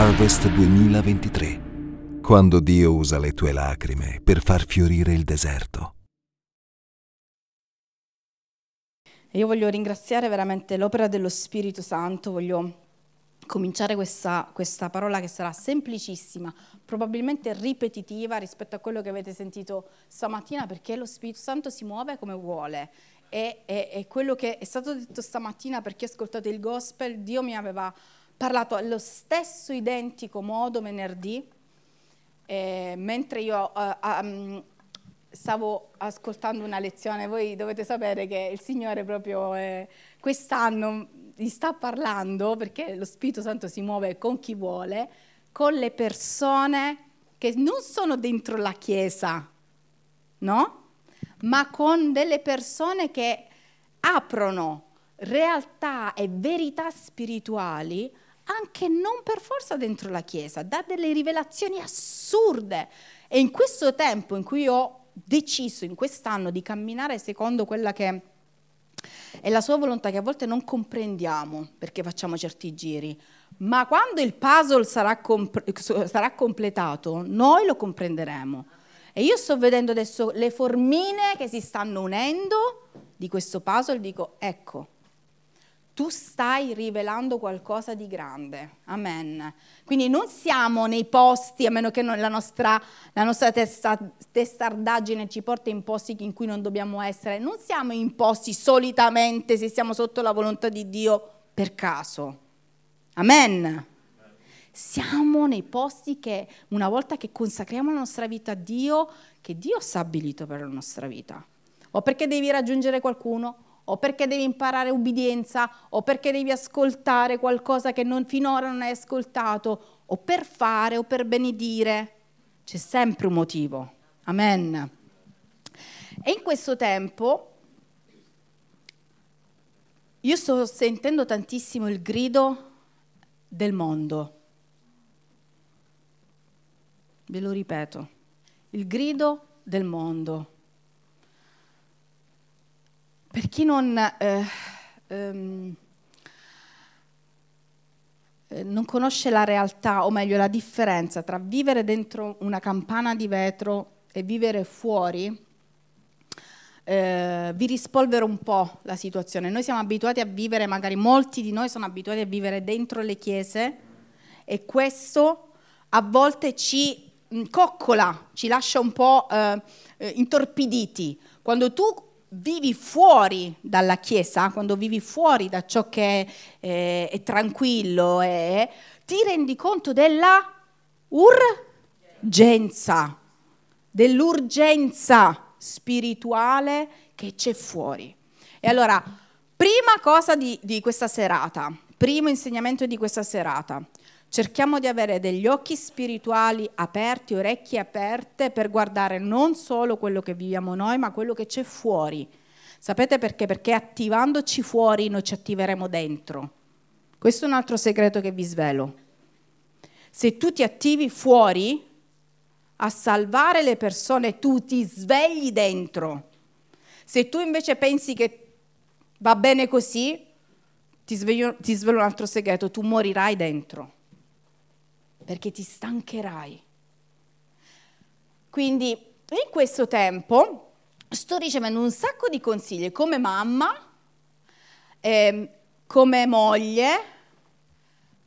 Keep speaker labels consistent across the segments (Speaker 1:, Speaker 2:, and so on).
Speaker 1: Harvest 2023, quando Dio usa le tue lacrime per far fiorire il deserto.
Speaker 2: Io voglio ringraziare veramente l'opera dello Spirito Santo, voglio cominciare questa, questa, parola che sarà semplicissima, probabilmente ripetitiva rispetto a quello che avete sentito stamattina, perché lo Spirito Santo si muove come vuole. E, e, e quello che è stato detto stamattina, perché ho ascoltato il gospel, Dio mi aveva parlato allo stesso identico modo venerdì, eh, mentre io uh, um, stavo ascoltando una lezione. Voi dovete sapere che il Signore proprio eh, quest'anno gli sta parlando, perché lo Spirito Santo si muove con chi vuole, con le persone che non sono dentro la Chiesa, no? Ma con delle persone che aprono realtà e verità spirituali anche non per forza dentro la Chiesa, dà delle rivelazioni assurde. E in questo tempo in cui ho deciso in quest'anno di camminare secondo quella che è la sua volontà, che a volte non comprendiamo perché facciamo certi giri, ma quando il puzzle sarà, comp- sarà completato, noi lo comprenderemo. E io sto vedendo adesso le formine che si stanno unendo di questo puzzle, dico, ecco, tu stai rivelando qualcosa di grande. Amen. Quindi non siamo nei posti, a meno che la nostra, la nostra testa, testardaggine ci porti in posti in cui non dobbiamo essere, non siamo in posti solitamente se siamo sotto la volontà di Dio per caso. Amen. Siamo nei posti che una volta che consacriamo la nostra vita a Dio, che Dio ha stabilito per la nostra vita. O perché devi raggiungere qualcuno, o perché devi imparare ubbidienza, o perché devi ascoltare qualcosa che non, finora non hai ascoltato, o per fare o per benedire. C'è sempre un motivo. Amen. E in questo tempo io sto sentendo tantissimo il grido del mondo. Ve lo ripeto, il grido del mondo. Per chi non, eh, ehm, eh, non conosce la realtà, o meglio la differenza tra vivere dentro una campana di vetro e vivere fuori, eh, vi rispolvero un po' la situazione. Noi siamo abituati a vivere, magari molti di noi sono abituati a vivere dentro le chiese e questo a volte ci mm, coccola, ci lascia un po' eh, eh intorpiditi. Quando tu vivi fuori dalla Chiesa, quando vivi fuori da ciò che è, eh, è tranquillo, è, ti rendi conto della urgenza, dell'urgenza spirituale che c'è fuori. E allora, prima cosa di, di questa serata, primo insegnamento di questa serata, Cerchiamo di avere degli occhi spirituali aperti, orecchie aperte per guardare non solo quello che viviamo noi, ma quello che c'è fuori. Sapete perché? Perché attivandoci fuori noi ci attiveremo dentro. Questo è un altro segreto che vi svelo. Se tu ti attivi fuori a salvare le persone, tu ti svegli dentro. Se tu invece pensi che va bene così, ti, sveglio, ti svelo un altro segreto, tu morirai dentro perché ti stancherai. Quindi in questo tempo sto ricevendo un sacco di consigli come mamma, eh, come moglie,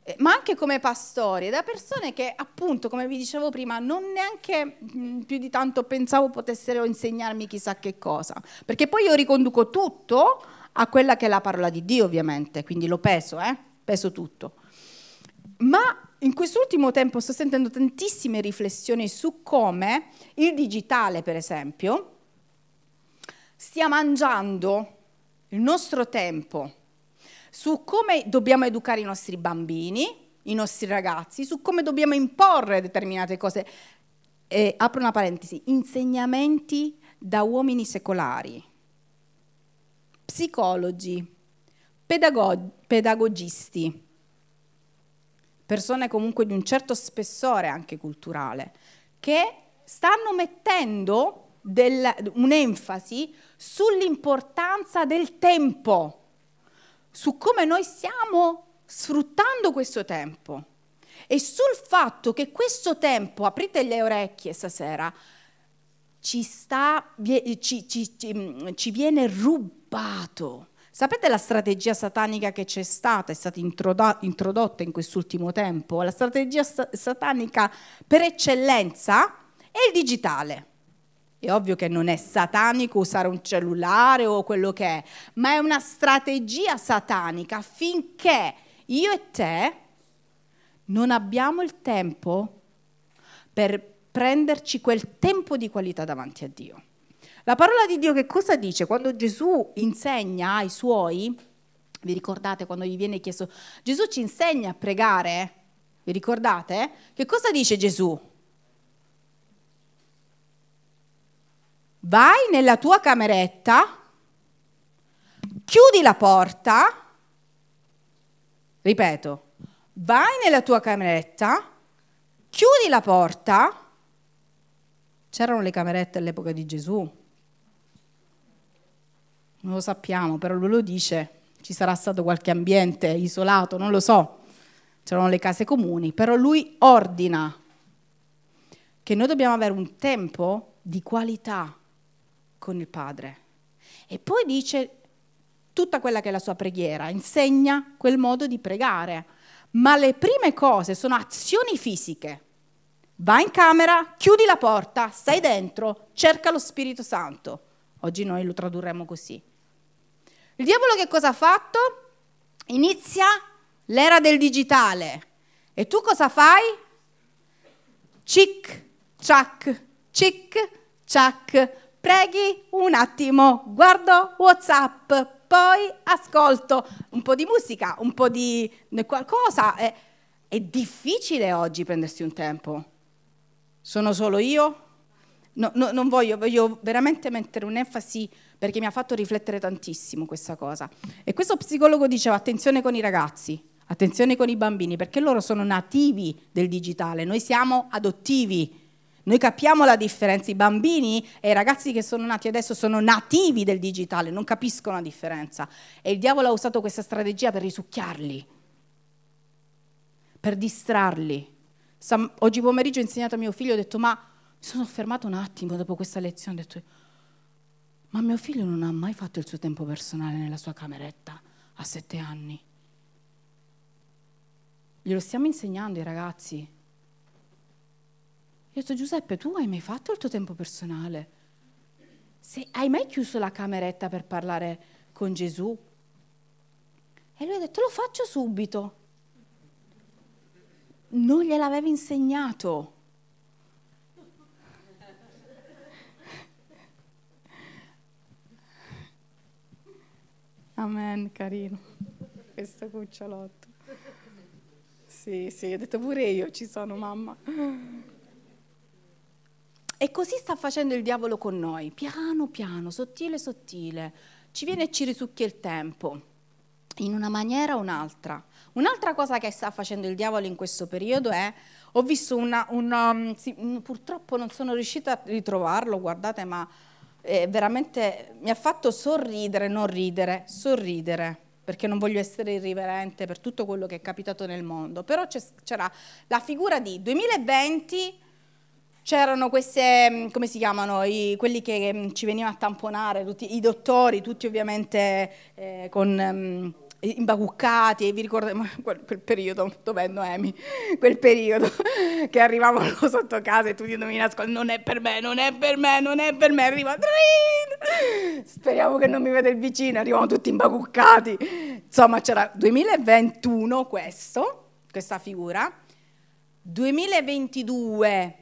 Speaker 2: eh, ma anche come pastori, da persone che appunto, come vi dicevo prima, non neanche mh, mm, più di tanto pensavo potessero insegnarmi chissà che cosa, perché poi io riconduco tutto a quella che è la parola di Dio ovviamente, quindi lo peso, eh? peso tutto. Ma in quest'ultimo tempo sto sentendo tantissime riflessioni su come il digitale, per esempio, stia mangiando il nostro tempo, su come dobbiamo educare i nostri bambini, i nostri ragazzi, su come dobbiamo imporre determinate cose. E, apro una parentesi, insegnamenti da uomini secolari, psicologi, pedago- pedagogisti, persone comunque di un certo spessore anche culturale, che stanno mettendo del, un'enfasi sull'importanza del tempo, su come noi stiamo sfruttando questo tempo e sul fatto che questo tempo, aprite le orecchie stasera, ci, sta, ci, ci, ci viene rubato Sapete la strategia satanica che c'è stata, è stata introdotta in quest'ultimo tempo? La strategia satanica per eccellenza è il digitale. È ovvio che non è satanico usare un cellulare o quello che è, ma è una strategia satanica affinché io e te non abbiamo il tempo per prenderci quel tempo di qualità davanti a Dio. La parola di Dio che cosa dice? Quando Gesù insegna ai suoi, vi ricordate quando gli viene chiesto, Gesù ci insegna a pregare? Vi ricordate? Che cosa dice Gesù? Vai nella tua cameretta, chiudi la porta, ripeto, vai nella tua cameretta, chiudi la porta. C'erano le camerette all'epoca di Gesù? Non lo sappiamo, però lui lo dice, ci sarà stato qualche ambiente isolato, non lo so, c'erano le case comuni, però lui ordina che noi dobbiamo avere un tempo di qualità con il Padre. E poi dice tutta quella che è la sua preghiera, insegna quel modo di pregare, ma le prime cose sono azioni fisiche. Vai in camera, chiudi la porta, stai dentro, cerca lo Spirito Santo. Oggi noi lo tradurremo così. Il diavolo che cosa ha fatto? Inizia l'era del digitale. E tu cosa fai? Cic, ciac, cic, ciac. Preghi un attimo, guardo WhatsApp, poi ascolto un po' di musica, un po' di qualcosa. È, è difficile oggi prendersi un tempo. Sono solo io? No, no, non voglio, voglio veramente mettere un'enfasi perché mi ha fatto riflettere tantissimo questa cosa. E questo psicologo diceva attenzione con i ragazzi, attenzione con i bambini, perché loro sono nativi del digitale, noi siamo adottivi. Noi capiamo la differenza, i bambini e i ragazzi che sono nati adesso sono nativi del digitale, non capiscono la differenza. E il diavolo ha usato questa strategia per risucchiarli, per distrarli. Oggi pomeriggio ho insegnato a mio figlio, ho detto ma mi sono fermato un attimo dopo questa lezione, ho detto ma mio figlio non ha mai fatto il suo tempo personale nella sua cameretta a sette anni. Glielo stiamo insegnando ai ragazzi. Io ho detto Giuseppe, tu hai mai fatto il tuo tempo personale? Se, hai mai chiuso la cameretta per parlare con Gesù? E lui ha detto lo faccio subito. Non gliel'avevi insegnato. Amen, carino. Questo cucciolotto. Sì, sì, ho detto pure io ci sono, mamma. E così sta facendo il diavolo con noi, piano piano, sottile sottile. Ci viene e ci risucchia il tempo, in una maniera o un'altra. Un'altra cosa che sta facendo il diavolo in questo periodo è, ho visto una, una sì, purtroppo non sono riuscita a ritrovarlo, guardate, ma eh, veramente mi ha fatto sorridere, non ridere, sorridere, perché non voglio essere irriverente per tutto quello che è capitato nel mondo, però c'era la figura di 2020, c'erano queste, mm, come si chiamano, I, quelli che mm, ci venivano a tamponare, tutti, i dottori, tutti ovviamente eh, con um, imbacuccati, vi ricordate quel, quel periodo, dov'è Noemi? Quel periodo che arrivavano sotto casa e tutti dovevi nascondere, non è per me, non è per me, non è per me, arriva, speriamo che non mi veda il vicino, arrivano tutti imbacuccati. Insomma c'era 2021 questo, questa figura, 2022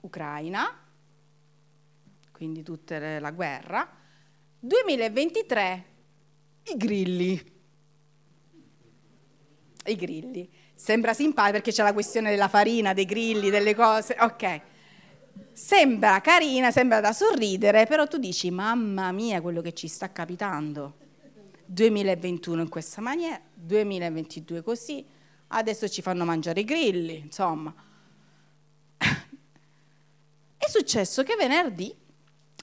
Speaker 2: Ucraina, quindi tutta la guerra, 2023 i grilli. I grilli. Sembra simpatico perché c'è la questione della farina, dei grilli, delle cose. Ok. Sembra carina, sembra da sorridere, però tu dici, mamma mia, quello che ci sta capitando. 2021 in questa maniera, 2022 così, adesso ci fanno mangiare i grilli, insomma. È successo che venerdì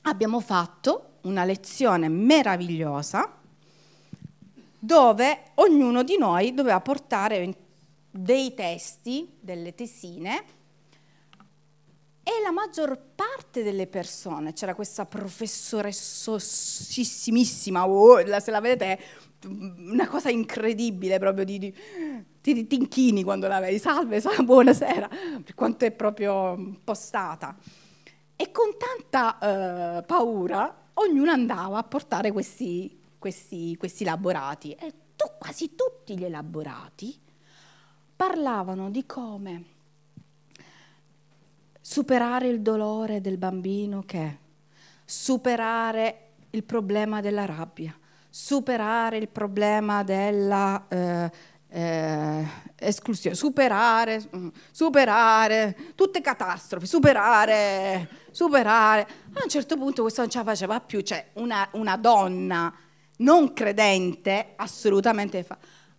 Speaker 2: abbiamo fatto una lezione meravigliosa dove ognuno di noi doveva portare dei testi, delle tesine, e la maggior parte delle persone, c'era questa professoressossissimissima, oh, se la vedete, una cosa incredibile proprio di, di, di tinchini quando la vedi, salve, salve, buonasera, per quanto è proprio postata. E con tanta uh, paura ognuno andava a portare questi questi, questi elaborati e tu, quasi tutti gli elaborati parlavano di come superare il dolore del bambino che superare il problema della rabbia, superare il problema della eh, eh, esclusione, superare, mm, superare, tutte catastrofi, superare, superare. A un certo punto questo non ce la faceva più, cioè una, una donna non credente assolutamente fa,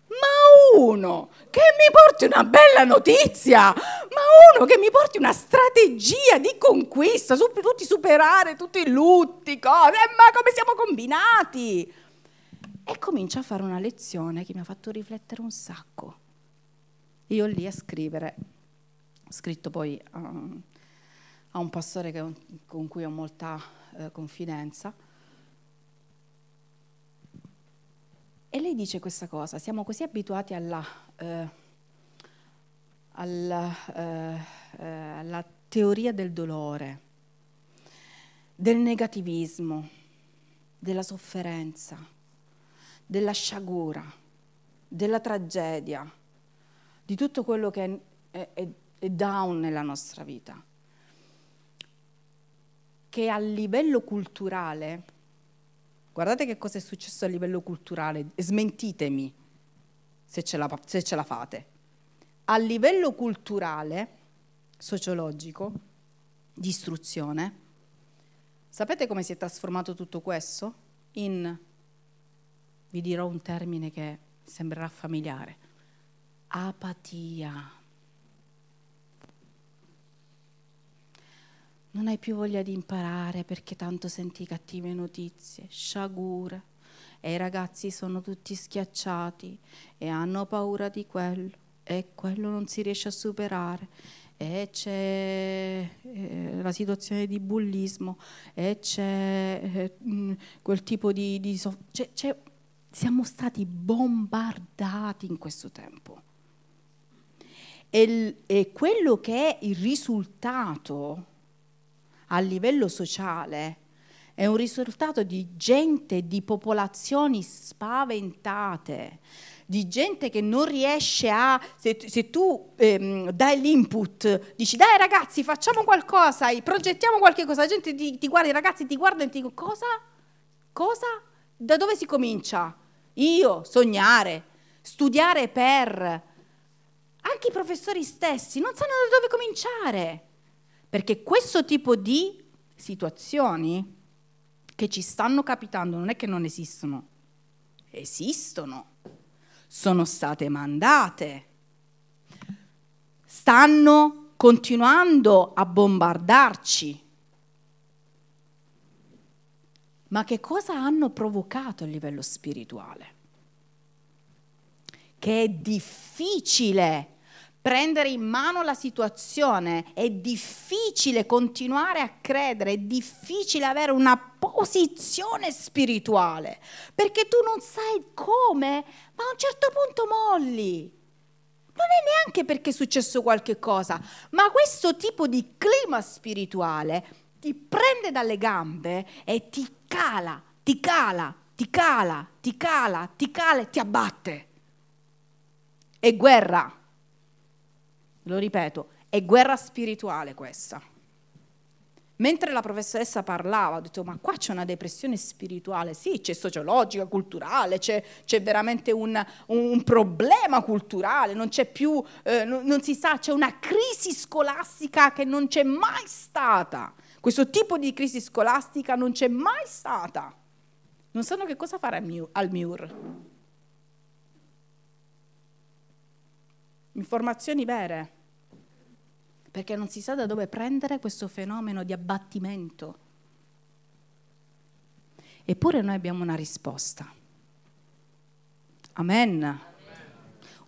Speaker 2: ma uno che mi porti una bella notizia, ma uno che mi porti una strategia di conquista, su, tutti superare tutti i lutti, cose, eh, ma come siamo combinati? E comincia a fare una lezione che mi ha fatto riflettere un sacco. Io lì a scrivere, ho scritto poi um, a un pastore che, con cui ho molta uh, confidenza, E lei dice questa cosa, siamo così abituati alla, eh, alla, eh, eh, alla teoria del dolore, del negativismo, della sofferenza, della sciagura, della tragedia, di tutto quello che è, è, è down nella nostra vita, che a livello culturale Guardate che cosa è successo a livello culturale, smentitemi se ce la, se ce la fate. A livello culturale, sociologico, di istruzione, sapete come si è trasformato tutto questo? In, vi dirò un termine che sembrerà familiare, apatia. Non hai più voglia di imparare perché tanto senti cattive notizie, sciagure. E i ragazzi sono tutti schiacciati e hanno paura di quello e quello non si riesce a superare e c'è eh, la situazione di bullismo e c'è eh, mm, quel tipo di... di so- c'è, c'è, siamo stati bombardati in questo tempo. E, e quello che è il risultato a livello sociale è un risultato di gente, di popolazioni spaventate, di gente che non riesce a, se, se tu ehm, dai l'input, dici dai ragazzi facciamo qualcosa, progettiamo qualche cosa, la gente ti, ti guarda, i ragazzi ti guardano e ti dicono cosa? Cosa? Da dove si comincia? Io, sognare, studiare per... Anche i professori stessi non sanno da dove cominciare. Perché questo tipo di situazioni che ci stanno capitando non è che non esistono, esistono, sono state mandate, stanno continuando a bombardarci. Ma che cosa hanno provocato a livello spirituale? Che è difficile prendere in mano la situazione, è difficile continuare a credere, è difficile avere una posizione spirituale, perché tu non sai come, ma a un certo punto molli. Non è neanche perché è successo qualche cosa, ma questo tipo di clima spirituale ti prende dalle gambe e ti cala, ti cala, ti cala, ti cala, ti cala e ti abbatte. È guerra lo ripeto, è guerra spirituale questa. Mentre la professoressa parlava, ho detto, ma qua c'è una depressione spirituale, sì, c'è sociologica, culturale, c'è, c'è veramente un, un, problema culturale, non c'è più, eh, non, non si sa, c'è una crisi scolastica che non c'è mai stata. Questo tipo di crisi scolastica non c'è mai stata. Non sanno che cosa fare al MIUR. Informazioni vere, perché non si sa da dove prendere questo fenomeno di abbattimento. Eppure noi abbiamo una risposta. Amen.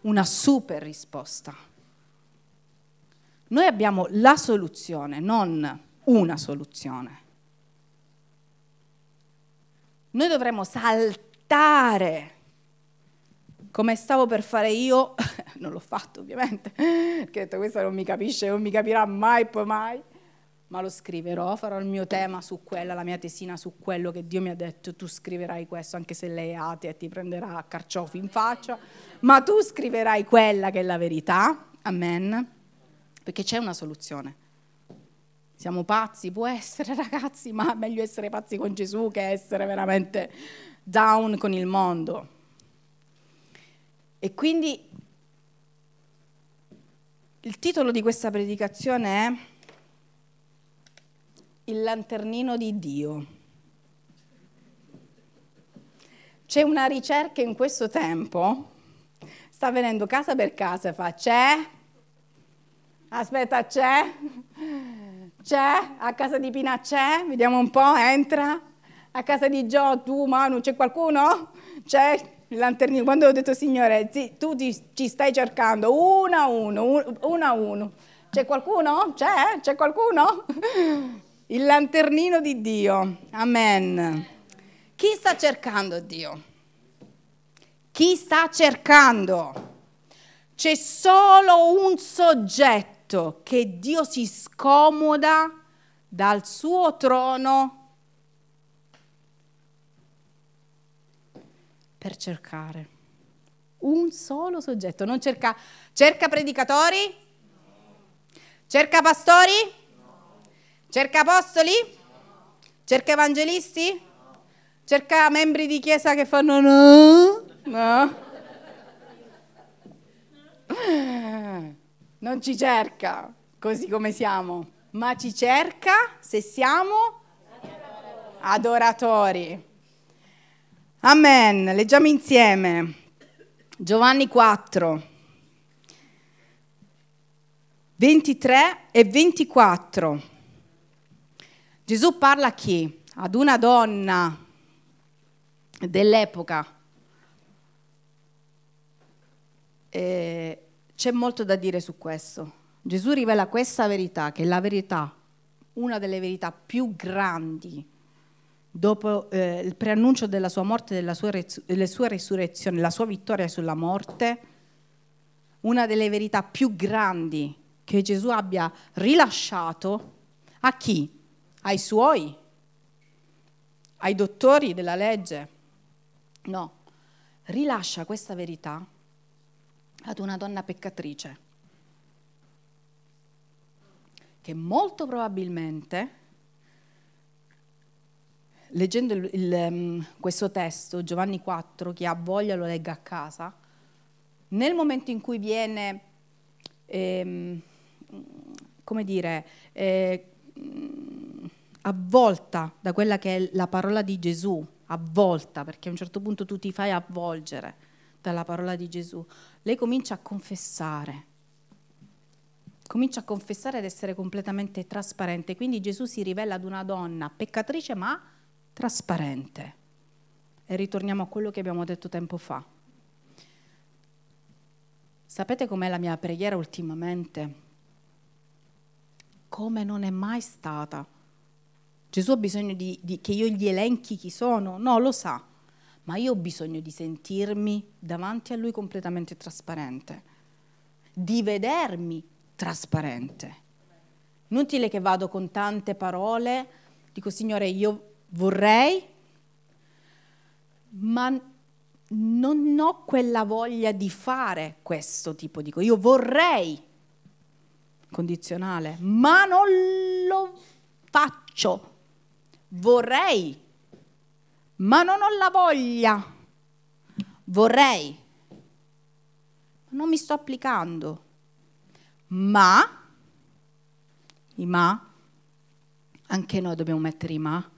Speaker 2: Una super risposta. Noi abbiamo la soluzione, non una soluzione. Noi dovremmo saltare come stavo per fare io, non l'ho fatto ovviamente, perché ho detto questo non mi capisce, non mi capirà mai poi mai, ma lo scriverò, farò il mio tema su quella, la mia tesina su quello che Dio mi ha detto, tu scriverai questo, anche se lei è atea e ti prenderà carciofi in faccia, ma tu scriverai quella che è la verità, amen, perché c'è una soluzione. Siamo pazzi, può essere ragazzi, ma meglio essere pazzi con Gesù che essere veramente down con il mondo. E quindi il titolo di questa predicazione è Il lanternino di Dio. C'è una ricerca in questo tempo, sta venendo casa per casa e fa c'è? Aspetta, c'è? C'è? A casa di Pina c'è? Vediamo un po', entra. A casa di Gio, tu Manu, c'è qualcuno? C'è? Lanternino, quando ho detto Signore, sì, tu ti, ci stai cercando uno a uno, uno a uno. C'è qualcuno? C'è? C'è qualcuno? Il lanternino di Dio. Amen. Chi sta cercando Dio? Chi sta cercando? C'è solo un soggetto che Dio si scomoda dal suo trono per cercare. Un solo soggetto, non cerca, cerca predicatori? Cerca pastori? Cerca apostoli? Cerca evangelisti? Cerca membri di chiesa che fanno no? No? Non ci cerca così come siamo, ma ci cerca se siamo adoratori. Amen. Leggiamo insieme. Giovanni 4, 23 e 24. Gesù parla a chi? Ad una donna dell'epoca. E c'è molto da dire su questo. Gesù rivela questa verità, che è la verità, una delle verità più grandi dopo eh, il preannuncio della sua morte e della sua, sua resurrezione, la sua vittoria sulla morte, una delle verità più grandi che Gesù abbia rilasciato a chi? Ai suoi? Ai dottori della legge? No, rilascia questa verità ad una donna peccatrice che molto probabilmente leggendo il, il, um, questo testo, Giovanni 4, chi ha voglia lo legga a casa, nel momento in cui viene, ehm, come dire, eh, avvolta da quella che è la parola di Gesù, avvolta, perché a un certo punto tu ti fai avvolgere dalla parola di Gesù, lei comincia a confessare, comincia a confessare ed essere completamente trasparente. Quindi Gesù si rivela ad una donna peccatrice ma trasparente. E ritorniamo a quello che abbiamo detto tempo fa. Sapete com'è la mia preghiera ultimamente? Come non è mai stata. Gesù ha bisogno di, di, che io gli elenchi chi sono? No, lo sa, ma io ho bisogno di sentirmi davanti a Lui completamente trasparente, di vedermi trasparente. Inutile che vado con tante parole, dico Signore, io vorrei, ma non ho quella voglia di fare questo tipo di cose. Io vorrei, condizionale, ma non lo faccio vorrei, ma non ho la voglia, vorrei, ma non mi sto applicando. Ma, i ma, anche noi dobbiamo mettere i ma,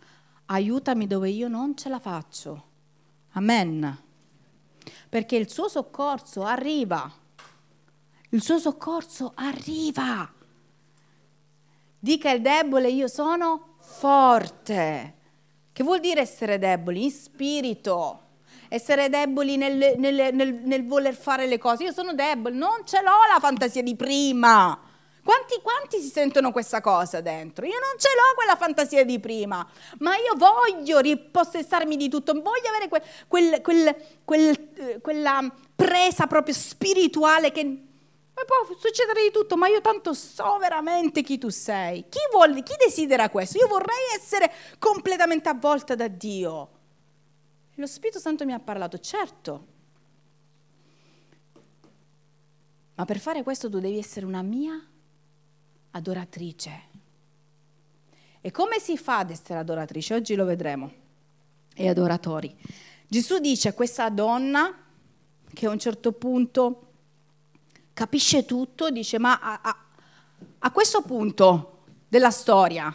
Speaker 2: aiutami dove io non ce la faccio. Amen. Perché il suo soccorso arriva. Il suo soccorso arriva. Dica il debole, io sono forte. Che vuol dire essere deboli? In spirito. Essere deboli nel, nel, nel, nel voler fare le cose. Io sono debole, non ce l'ho la fantasia di prima. Quanti, quanti, si sentono questa cosa dentro? Io non ce l'ho quella fantasia di prima, ma io voglio ripossessarmi di tutto, voglio avere quel, quel, quel, quel, eh, quella presa proprio spirituale che ma può succedere di tutto, ma io tanto so veramente chi tu sei. Chi, vuole, chi desidera questo? Io vorrei essere completamente avvolta da Dio. Lo Spirito Santo mi ha parlato, certo. Ma per fare questo tu devi essere una mia adoratrice. E come si fa ad essere adoratrice? Oggi lo vedremo. E adoratori. Gesù dice a questa donna che a un certo punto capisce tutto, dice ma a, a, a questo punto della storia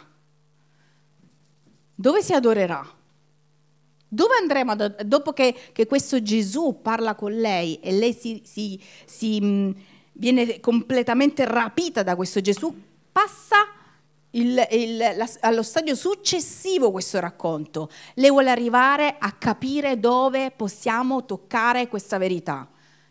Speaker 2: dove si adorerà? Dove andremo ad, dopo che, che, questo Gesù parla con lei e lei si, si, si mh, viene completamente rapita da questo Gesù, passa il, il, la, allo stadio successivo questo racconto. Lei vuole arrivare a capire dove possiamo toccare questa verità.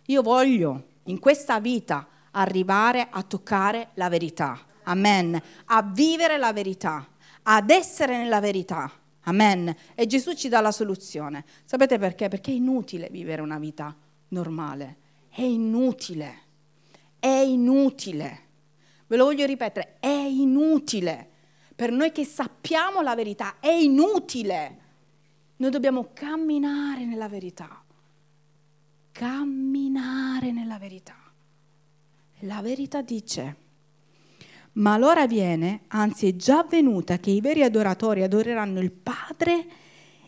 Speaker 2: Io voglio in questa vita arrivare a toccare la verità. Amen. A vivere la verità, ad essere nella verità. Amen. E Gesù ci dà la soluzione. Sapete perché? Perché è inutile vivere una vita normale. È inutile. È inutile. Ve lo voglio ripetere, è inutile. Per noi che sappiamo la verità, è inutile. Noi dobbiamo camminare nella verità camminare nella verità. La verità dice, ma l'ora viene, anzi è già venuta, che i veri adoratori adoreranno il Padre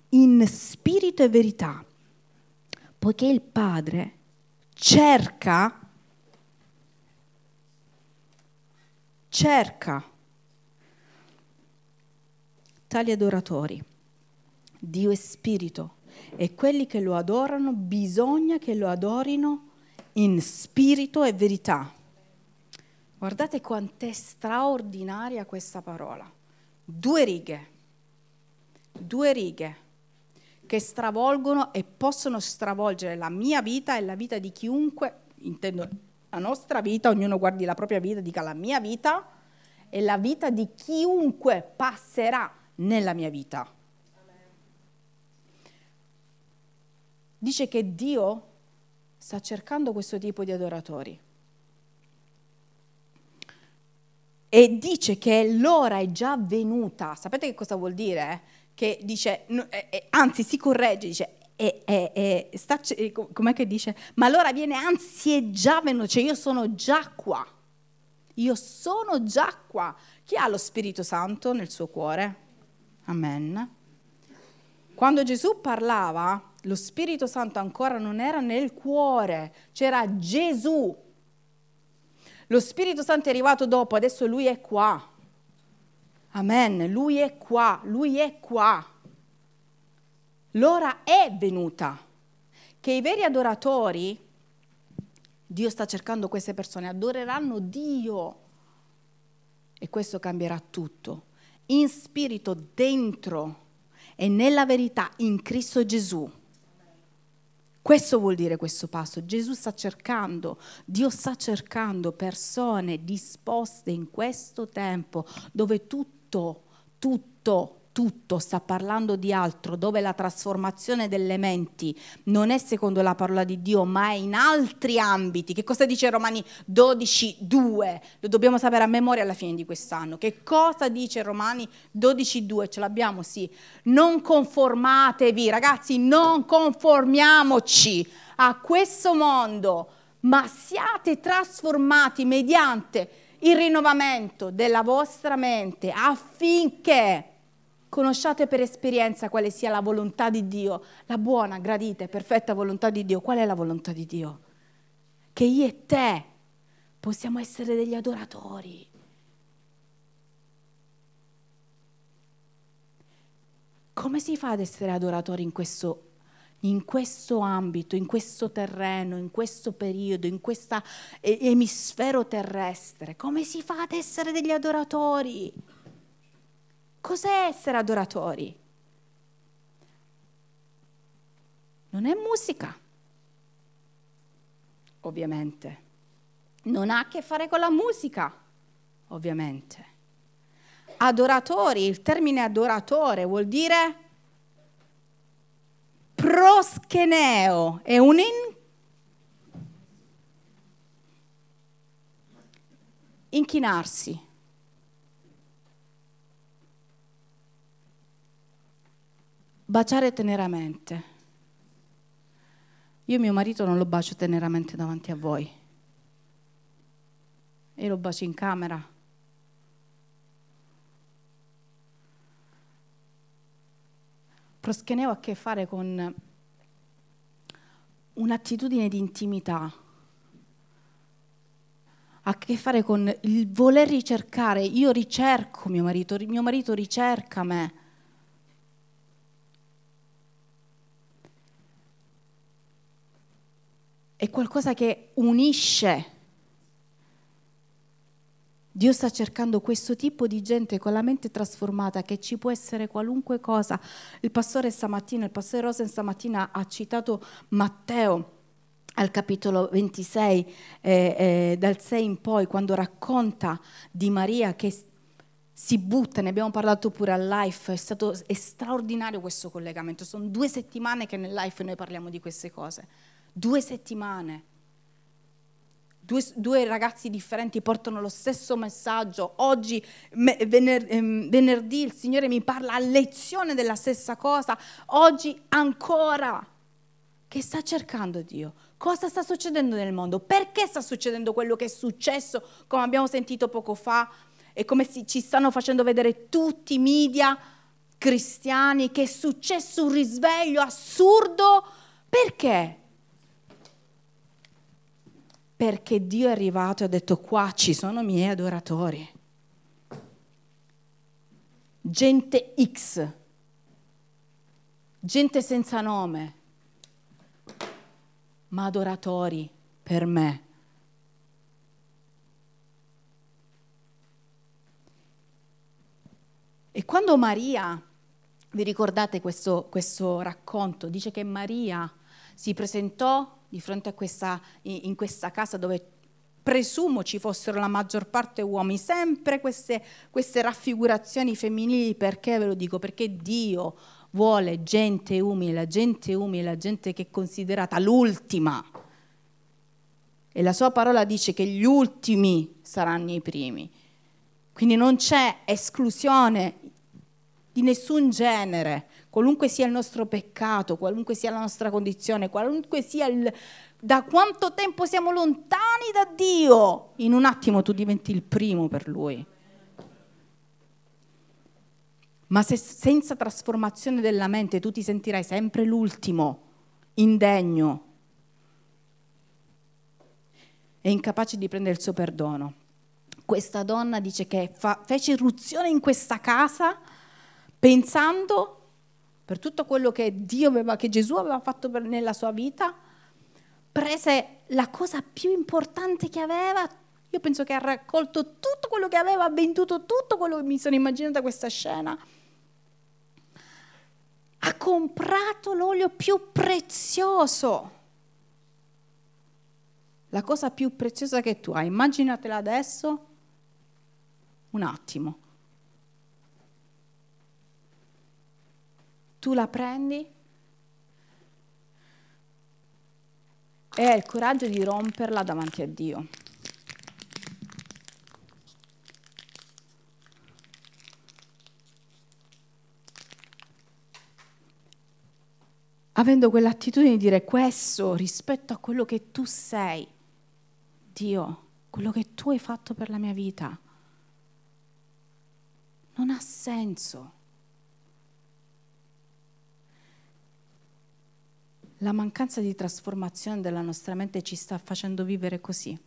Speaker 2: in spirito e verità, poiché il Padre cerca, cerca tali adoratori. Dio è spirito e quelli che lo adorano bisogna che lo adorino in spirito e verità. Guardate quant'è straordinaria questa parola. Due righe, due righe che stravolgono e possono stravolgere la mia vita e la vita di chiunque, intendo la nostra vita, ognuno guardi la propria vita, dica la mia vita e la vita di chiunque passerà nella mia vita. dice che Dio sta cercando questo tipo di adoratori. E dice che l'ora è già venuta. Sapete che cosa vuol dire? Che dice, eh, eh, anzi si corregge, dice, eh, eh, sta, com'è che dice? Ma l'ora viene, anzi è già venuta, cioè io sono già qua. Io sono già qua. Chi ha lo Spirito Santo nel suo cuore? Amen. Quando Gesù parlava, lo Spirito Santo ancora non era nel cuore, c'era Gesù. Lo Spirito Santo è arrivato dopo, adesso lui è qua. Amen, lui è qua, lui è qua. L'ora è venuta, che i veri adoratori, Dio sta cercando queste persone, adoreranno Dio. E questo cambierà tutto. In spirito, dentro e nella verità, in Cristo Gesù Questo vuol dire questo passo. Gesù sta cercando, Dio sta cercando persone disposte in questo tempo dove tutto, tutto tutto sta parlando di altro, dove la trasformazione delle menti non è secondo la parola di Dio, ma è in altri ambiti. Che cosa dice Romani 12, 2? Lo dobbiamo sapere a memoria alla fine di quest'anno. Che cosa dice Romani 12, 2? Ce l'abbiamo, sì. Non conformatevi, ragazzi, non conformiamoci a questo mondo, ma siate trasformati mediante il rinnovamento della vostra mente affinché Conosciate per esperienza quale sia la volontà di Dio, la buona, gradita e perfetta volontà di Dio. Qual è la volontà di Dio? Che io e te possiamo essere degli adoratori. Come si fa ad essere adoratori in questo, in questo ambito, in questo terreno, in questo periodo, in questo emisfero terrestre? Come si fa ad essere degli adoratori? Cos'è essere adoratori? Non è musica, ovviamente. Non ha a che fare con la musica, ovviamente. Adoratori, il termine adoratore vuol dire proscheneo, è un in... inchinarsi Baciare teneramente. Io mio marito non lo bacio teneramente davanti a voi. E lo bacio in camera. Proscheneo ha a che fare con un'attitudine di intimità, ha a che fare con il voler ricercare. Io ricerco mio marito, mio marito ricerca me. È qualcosa che unisce. Dio sta cercando questo tipo di gente con la mente trasformata che ci può essere qualunque cosa. Il pastore stamattina, il pastore Rosen stamattina ha citato Matteo al capitolo 26, eh, eh, dal 6 in poi, quando racconta di Maria che si butta, ne abbiamo parlato pure al live, è stato straordinario questo collegamento, sono due settimane che nel live noi parliamo di queste cose due settimane. Due, due, ragazzi differenti portano lo stesso messaggio. Oggi, vener, ehm, venerdì, il Signore mi parla a lezione della stessa cosa. Oggi ancora. Che sta cercando Dio? Cosa sta succedendo nel mondo? Perché sta succedendo quello che è successo, come abbiamo sentito poco fa, e come si, ci stanno facendo vedere tutti i media cristiani, che è successo un risveglio assurdo? Perché? Perché Dio è arrivato e ha detto qua ci sono i miei adoratori. Gente X, gente senza nome, ma adoratori per me. E quando Maria, vi ricordate questo, questo racconto, dice che Maria si presentò di fronte a questa, in questa casa dove presumo ci fossero la maggior parte uomini, sempre queste, queste raffigurazioni femminili, perché ve lo dico? Perché Dio vuole gente umile, gente umile, gente che è considerata l'ultima. E la sua parola dice che gli ultimi saranno i primi. Quindi non c'è esclusione di nessun genere, qualunque sia il nostro peccato, qualunque sia la nostra condizione, qualunque sia il, da quanto tempo siamo lontani da Dio, in un attimo tu diventi il primo per Lui. Ma se senza trasformazione della mente tu ti sentirai sempre l'ultimo, indegno e incapace di prendere il suo perdono. Questa donna dice che fa, fece irruzione in questa casa pensando per tutto quello che, Dio aveva, che Gesù aveva fatto per, nella sua vita, prese la cosa più importante che aveva, io penso che ha raccolto tutto quello che aveva, ha venduto tutto quello che mi sono immaginata questa scena, Ha comprato l'olio più prezioso. La cosa più preziosa che tu hai. Immaginatela adesso un attimo. Tu la prendi e hai il coraggio di romperla davanti a Dio. avendo quell'attitudine di dire questo rispetto a quello che tu sei, Dio, quello che tu hai fatto per la mia vita, non ha senso. La mancanza di trasformazione della nostra mente ci sta facendo vivere così,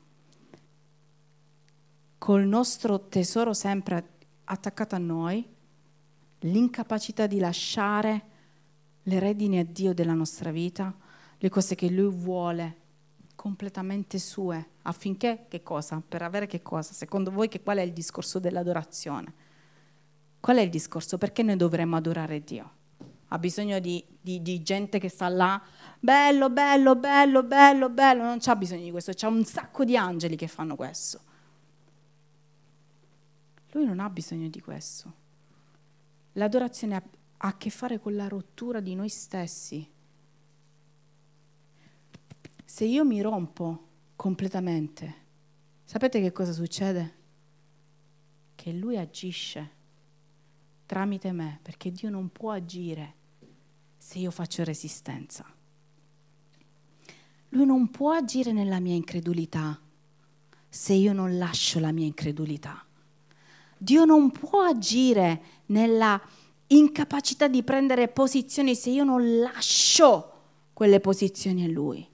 Speaker 2: col nostro tesoro sempre attaccato a noi, l'incapacità di lasciare le redini a Dio della nostra vita, le cose che Lui vuole completamente sue, affinché che cosa? Per avere che cosa? Secondo voi che qual è il discorso dell'adorazione? Qual è il discorso? Perché noi dovremmo adorare Dio? Ha bisogno di, di, di gente che sta là, bello, bello, bello, bello, bello, non c'ha bisogno di questo, c'ha un sacco di angeli che fanno questo. Lui non ha bisogno di questo. L'adorazione ha a che fare con la rottura di noi stessi. Se io mi rompo completamente, sapete che cosa succede? Che lui agisce tramite me, perché Dio non può agire se io faccio resistenza. Lui non può agire nella mia incredulità se io non lascio la mia incredulità. Dio non può agire nella incapacità di prendere posizioni se io non lascio quelle posizioni a Lui.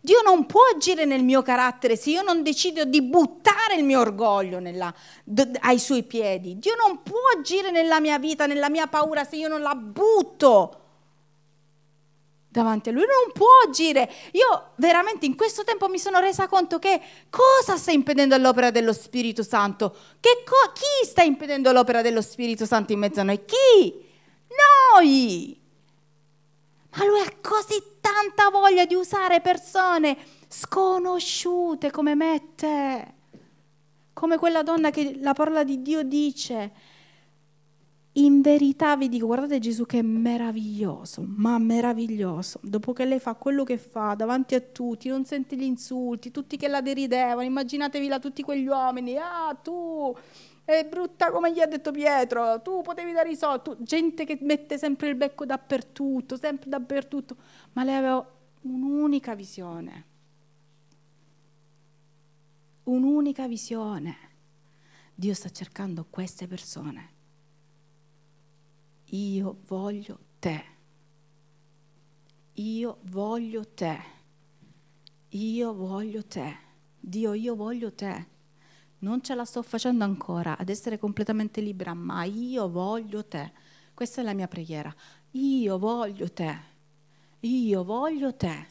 Speaker 2: Dio non può agire nel mio carattere se io non decido di buttare il mio orgoglio nella, d- ai suoi piedi. Dio non può agire nella mia vita, nella mia paura se io non la butto davanti a lui, non può agire. Io veramente in questo tempo mi sono resa conto che cosa sta impedendo l'opera dello Spirito Santo? Co- chi sta impedendo l'opera dello Spirito Santo in mezzo a noi? Chi? Noi! Ma lui ha così tanta voglia di usare persone sconosciute come me come quella donna che la parola di Dio dice in verità vi dico, guardate Gesù che è meraviglioso, ma meraviglioso. Dopo che lei fa quello che fa davanti a tutti, non sente gli insulti, tutti che la deridevano, immaginatevi là tutti quegli uomini, ah tu è brutta come gli ha detto Pietro, tu potevi dare i soldi, gente che mette sempre il becco dappertutto, sempre dappertutto, ma lei aveva un'unica visione, un'unica visione. Dio sta cercando queste persone io voglio te. Io voglio te. Io voglio te. Dio, io voglio te. Non ce la sto facendo ancora ad essere completamente libera, ma io voglio te. Questa è la mia preghiera. Io voglio te. Io voglio te.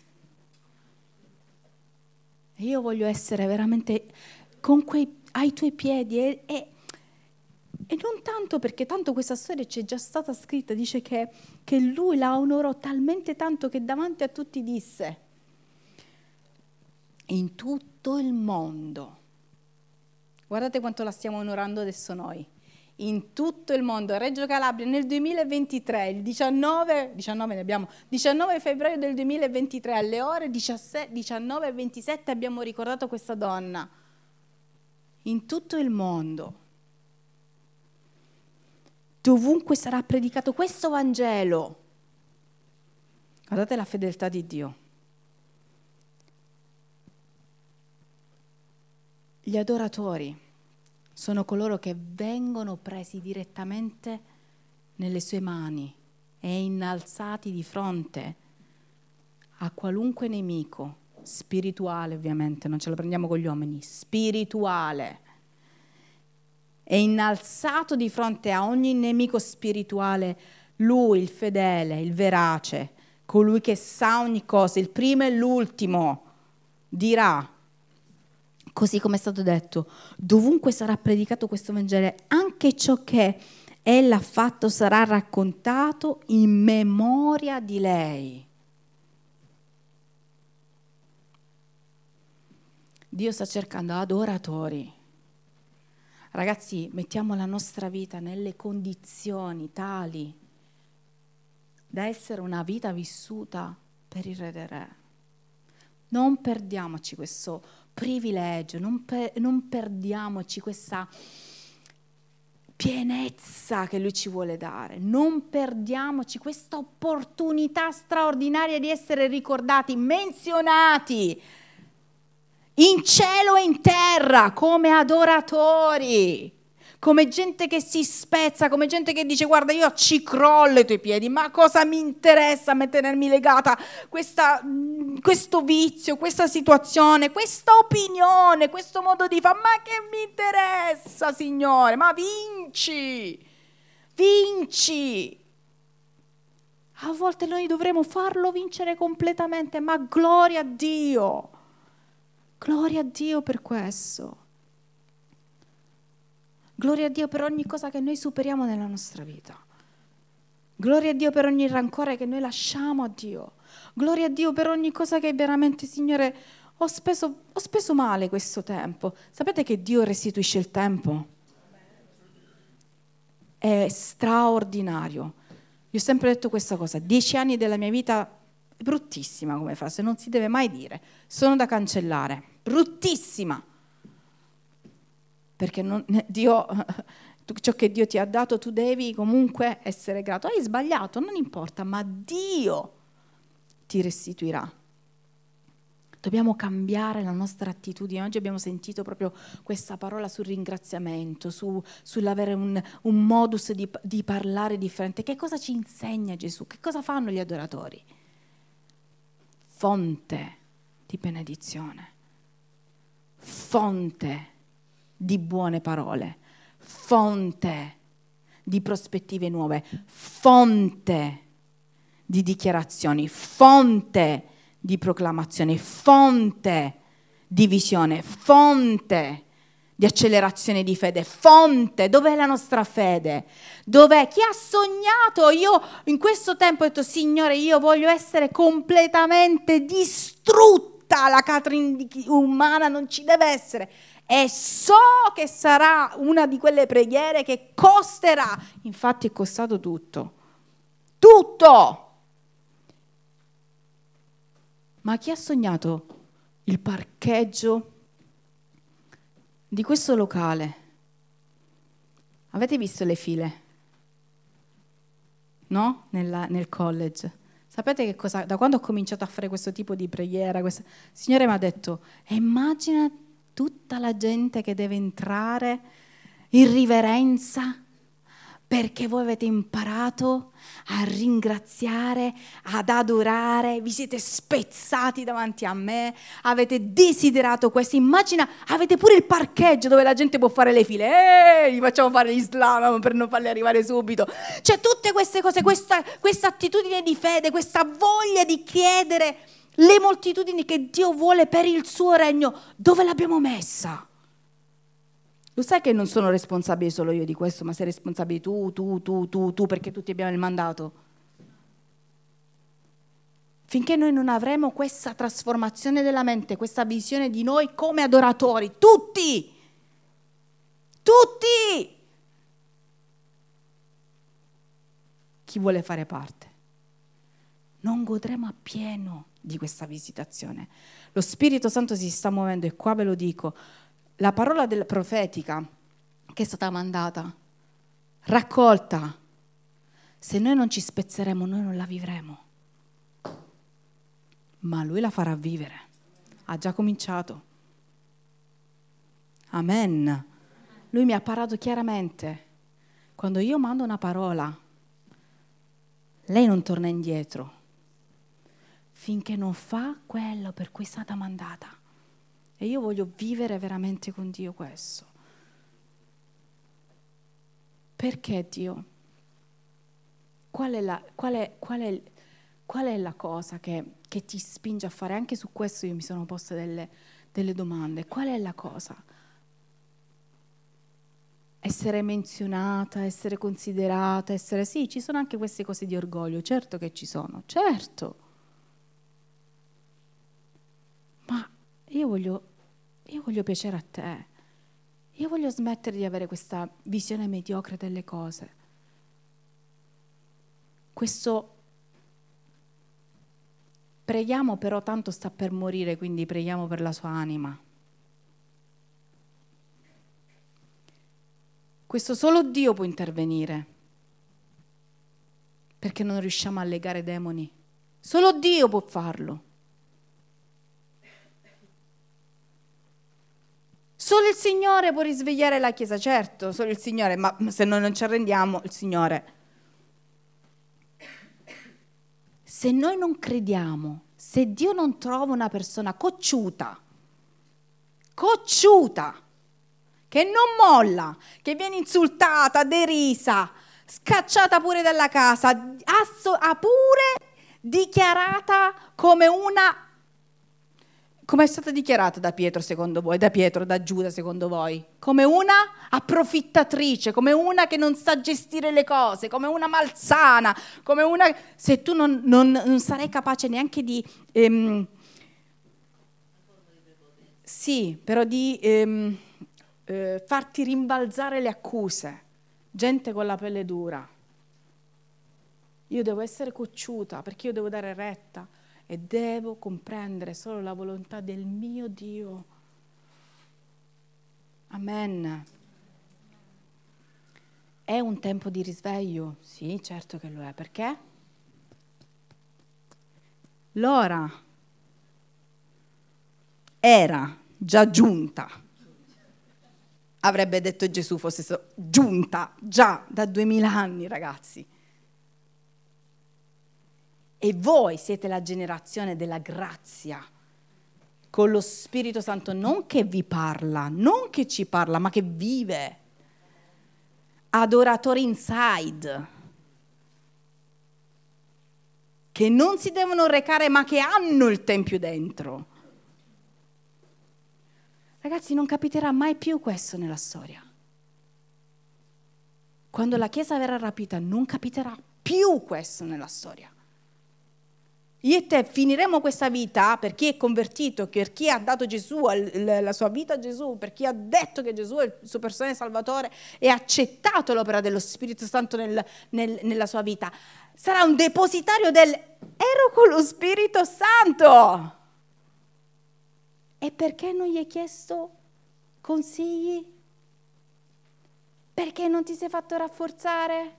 Speaker 2: Io voglio essere veramente con quei, ai tuoi piedi e, e e non tanto perché tanto questa storia c'è già stata scritta, dice che, che lui la onorò talmente tanto che davanti a tutti disse, in tutto il mondo, guardate quanto la stiamo onorando adesso noi, in tutto il mondo, Reggio Calabria nel 2023, il 19, 19, abbiamo, 19 febbraio del 2023 alle ore 19.27 abbiamo ricordato questa donna, in tutto il mondo dovunque sarà predicato questo Vangelo. Guardate la fedeltà di Dio. Gli adoratori sono coloro che vengono presi direttamente nelle sue mani e innalzati di fronte a qualunque nemico, spirituale ovviamente, non ce lo prendiamo con gli uomini, spirituale è innalzato di fronte a ogni nemico spirituale, lui, il fedele, il verace, colui che sa ogni cosa, il primo e l'ultimo, dirà, così come è stato detto, dovunque sarà predicato questo Vangelo, anche ciò che ella ha fatto sarà raccontato in memoria di lei. Dio sta cercando adoratori. Ragazzi, mettiamo la nostra vita nelle condizioni tali da essere una vita vissuta per il Re dei Re. Non perdiamoci questo privilegio, non, per, non perdiamoci questa pienezza che Lui ci vuole dare. Non perdiamoci questa opportunità straordinaria di essere ricordati, menzionati in cielo e in terra come adoratori come gente che si spezza, come gente che dice guarda io ci crollo ai tuoi piedi, ma cosa mi interessa a tenermi legata questa, questo vizio, questa situazione, questa opinione, questo modo di fare, ma che mi interessa Signore, ma vinci, vinci. A volte noi dovremo farlo vincere completamente, ma gloria a Dio, gloria a Dio per questo. Gloria a Dio per ogni cosa che noi superiamo nella nostra vita. Gloria a Dio per ogni rancore che noi lasciamo a Dio. Gloria a Dio per ogni cosa che veramente, Signore, ho speso, ho speso male questo tempo. Sapete che Dio restituisce il tempo? È straordinario. Io ho sempre detto questa cosa. Dieci anni della mia vita, bruttissima come frase, non si deve mai dire. Sono da cancellare. Bruttissima perché non, Dio, ciò che Dio ti ha dato tu devi comunque essere grato. Hai sbagliato, non importa, ma Dio ti restituirà. Dobbiamo cambiare la nostra attitudine. Oggi abbiamo sentito proprio questa parola sul ringraziamento, su, sull'avere un, un modus di, di parlare differente. Che cosa ci insegna Gesù? Che cosa fanno gli adoratori? Fonte di benedizione, fonte di buone parole, fonte di prospettive nuove, fonte di dichiarazioni, fonte di proclamazioni, fonte di visione, fonte di accelerazione di fede, fonte, dov'è la nostra fede? Dov'è? Chi ha sognato? Io in questo tempo ho detto, Signore, io voglio essere completamente distrutta, la Catherine umana non ci deve essere e so che sarà una di quelle preghiere che costerà. Infatti è costato tutto. Tutto. Ma chi ha sognato il parcheggio di questo locale? Avete visto le file? No? Nella, nel college. Sapete che cosa? Da quando ho cominciato a fare questo tipo di preghiera, questa, il Signore mi ha detto, immagina tutta la gente che deve entrare in riverenza perché voi avete imparato a ringraziare, ad adorare, vi siete spezzati davanti a me, avete desiderato questo. Immagina, avete pure il parcheggio dove la gente può fare le file, ehi, gli facciamo fare l'Islam per non farli arrivare subito. Cioè tutte queste cose, questa, questa attitudine di fede, questa voglia di chiedere le moltitudini che Dio vuole per il suo regno, dove l'abbiamo messa? Lo sai che non sono responsabile solo io di questo, ma sei responsabile tu, tu, tu, tu, tu, perché tutti abbiamo il mandato. Finché noi non avremo questa trasformazione della mente, questa visione di noi come adoratori, tutti, tutti, chi vuole fare parte, non godremo appieno di questa visitazione. Lo Spirito Santo si sta muovendo e qua ve lo dico, la parola del profetica che è stata mandata, raccolta, se noi non ci spezzeremo, noi non la vivremo. Ma lui la farà vivere. Ha già cominciato. Amen. Lui mi ha parlato chiaramente. Quando io mando una parola, lei non torna indietro finché non fa quello per cui è stata mandata. E io voglio vivere veramente con Dio questo. Perché Dio? Qual è la, qual è, qual è, qual è la cosa che, che, ti spinge a fare? Anche su questo io mi sono posta delle, delle domande. Qual è la cosa? essere menzionata, essere considerata, essere sì, ci sono anche queste cose di orgoglio, certo che ci sono, certo. Ma io voglio, io voglio piacere a te. Io voglio smettere di avere questa visione mediocre delle cose. Questo preghiamo però tanto sta per morire, quindi preghiamo per la sua anima. Questo solo Dio può intervenire, perché non riusciamo a legare demoni. Solo Dio può farlo. Solo il Signore può risvegliare la Chiesa, certo, solo il Signore, ma se noi non ci arrendiamo, il Signore. Se noi non crediamo, se Dio non trova una persona cocciuta, cocciuta, che non molla, che viene insultata, derisa, scacciata pure dalla casa, ha pure dichiarata come una come è stata dichiarata da Pietro secondo voi, da Pietro, da Giuda secondo voi? Come una approfittatrice, come una che non sa gestire le cose, come una malsana, come una... Se tu non, non, non sarai capace neanche di... Ehm... Sì, però di... Ehm eh, farti rimbalzare le accuse, gente con la pelle dura. Io devo essere cocciuta perché io devo dare retta e devo comprendere solo la volontà del mio Dio. Amen. È un tempo di risveglio? Sì, certo che lo è. Perché? L'ora era già giunta avrebbe detto Gesù fosse giunta già da duemila anni, ragazzi. E voi siete la generazione della grazia, con lo Spirito Santo non che vi parla, non che ci parla, ma che vive. Adoratori inside, che non si devono recare, ma che hanno il Tempio dentro. Ragazzi, non capiterà mai più questo nella storia. Quando la Chiesa verrà rapita, non capiterà più questo nella storia. Io e te finiremo questa vita per chi è convertito, per chi ha dato Gesù, la sua vita a Gesù, per chi ha detto che Gesù è il suo personale salvatore e ha accettato l'opera dello Spirito Santo nel, nel, nella sua vita. Sarà un depositario del ero con lo Spirito Santo. E perché non gli hai chiesto consigli? Perché non ti sei fatto rafforzare?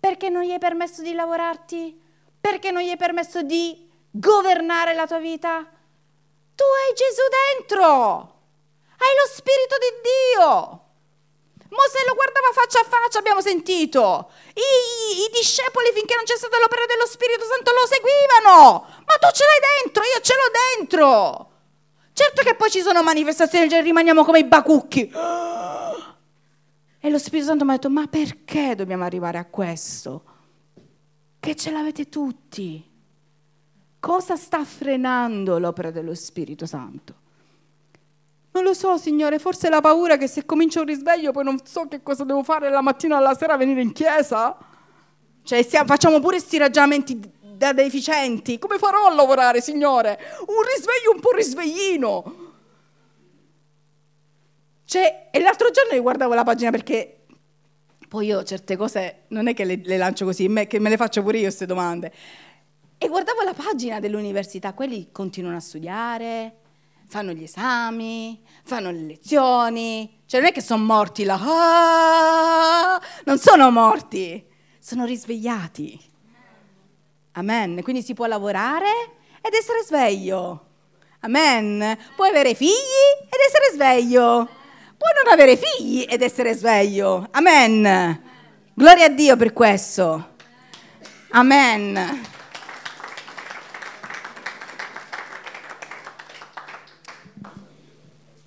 Speaker 2: Perché non gli hai permesso di lavorarti? Perché non gli hai permesso di governare la tua vita? Tu hai Gesù dentro, hai lo Spirito di Dio. Mosè lo guardava faccia a faccia, abbiamo sentito. I, i, discepoli, finché non c'è stata l'opera dello Spirito Santo, lo seguivano. Ma tu ce l'hai dentro, io ce l'ho dentro. Certo che poi ci sono manifestazioni e rimaniamo come i bacucchi. E lo Spirito Santo mi ha detto, ma perché dobbiamo arrivare a questo? Che ce l'avete tutti. Cosa sta frenando l'opera dello Spirito Santo? Non lo so, Signore, forse la paura che se comincio un risveglio poi non so che cosa devo fare la mattina o la sera venire in chiesa. Cioè, stiamo, facciamo pure questi ragionamenti da deficienti. Come farò a lavorare, Signore? Un risveglio un po' risveglino. Cioè, e l'altro giorno io guardavo la pagina perché poi io certe cose non è che le, le lancio così, me, che me le faccio pure io queste domande. E guardavo la pagina dell'università, quelli continuano a studiare, fanno gli esami, fanno le lezioni, cioè non è che sono morti là, ah, non sono morti, sono risvegliati. Amen. Quindi si può lavorare ed essere sveglio. Amen. Puoi avere figli ed essere sveglio. Puoi non avere figli ed essere sveglio. Amen. Gloria a Dio per questo. Amen.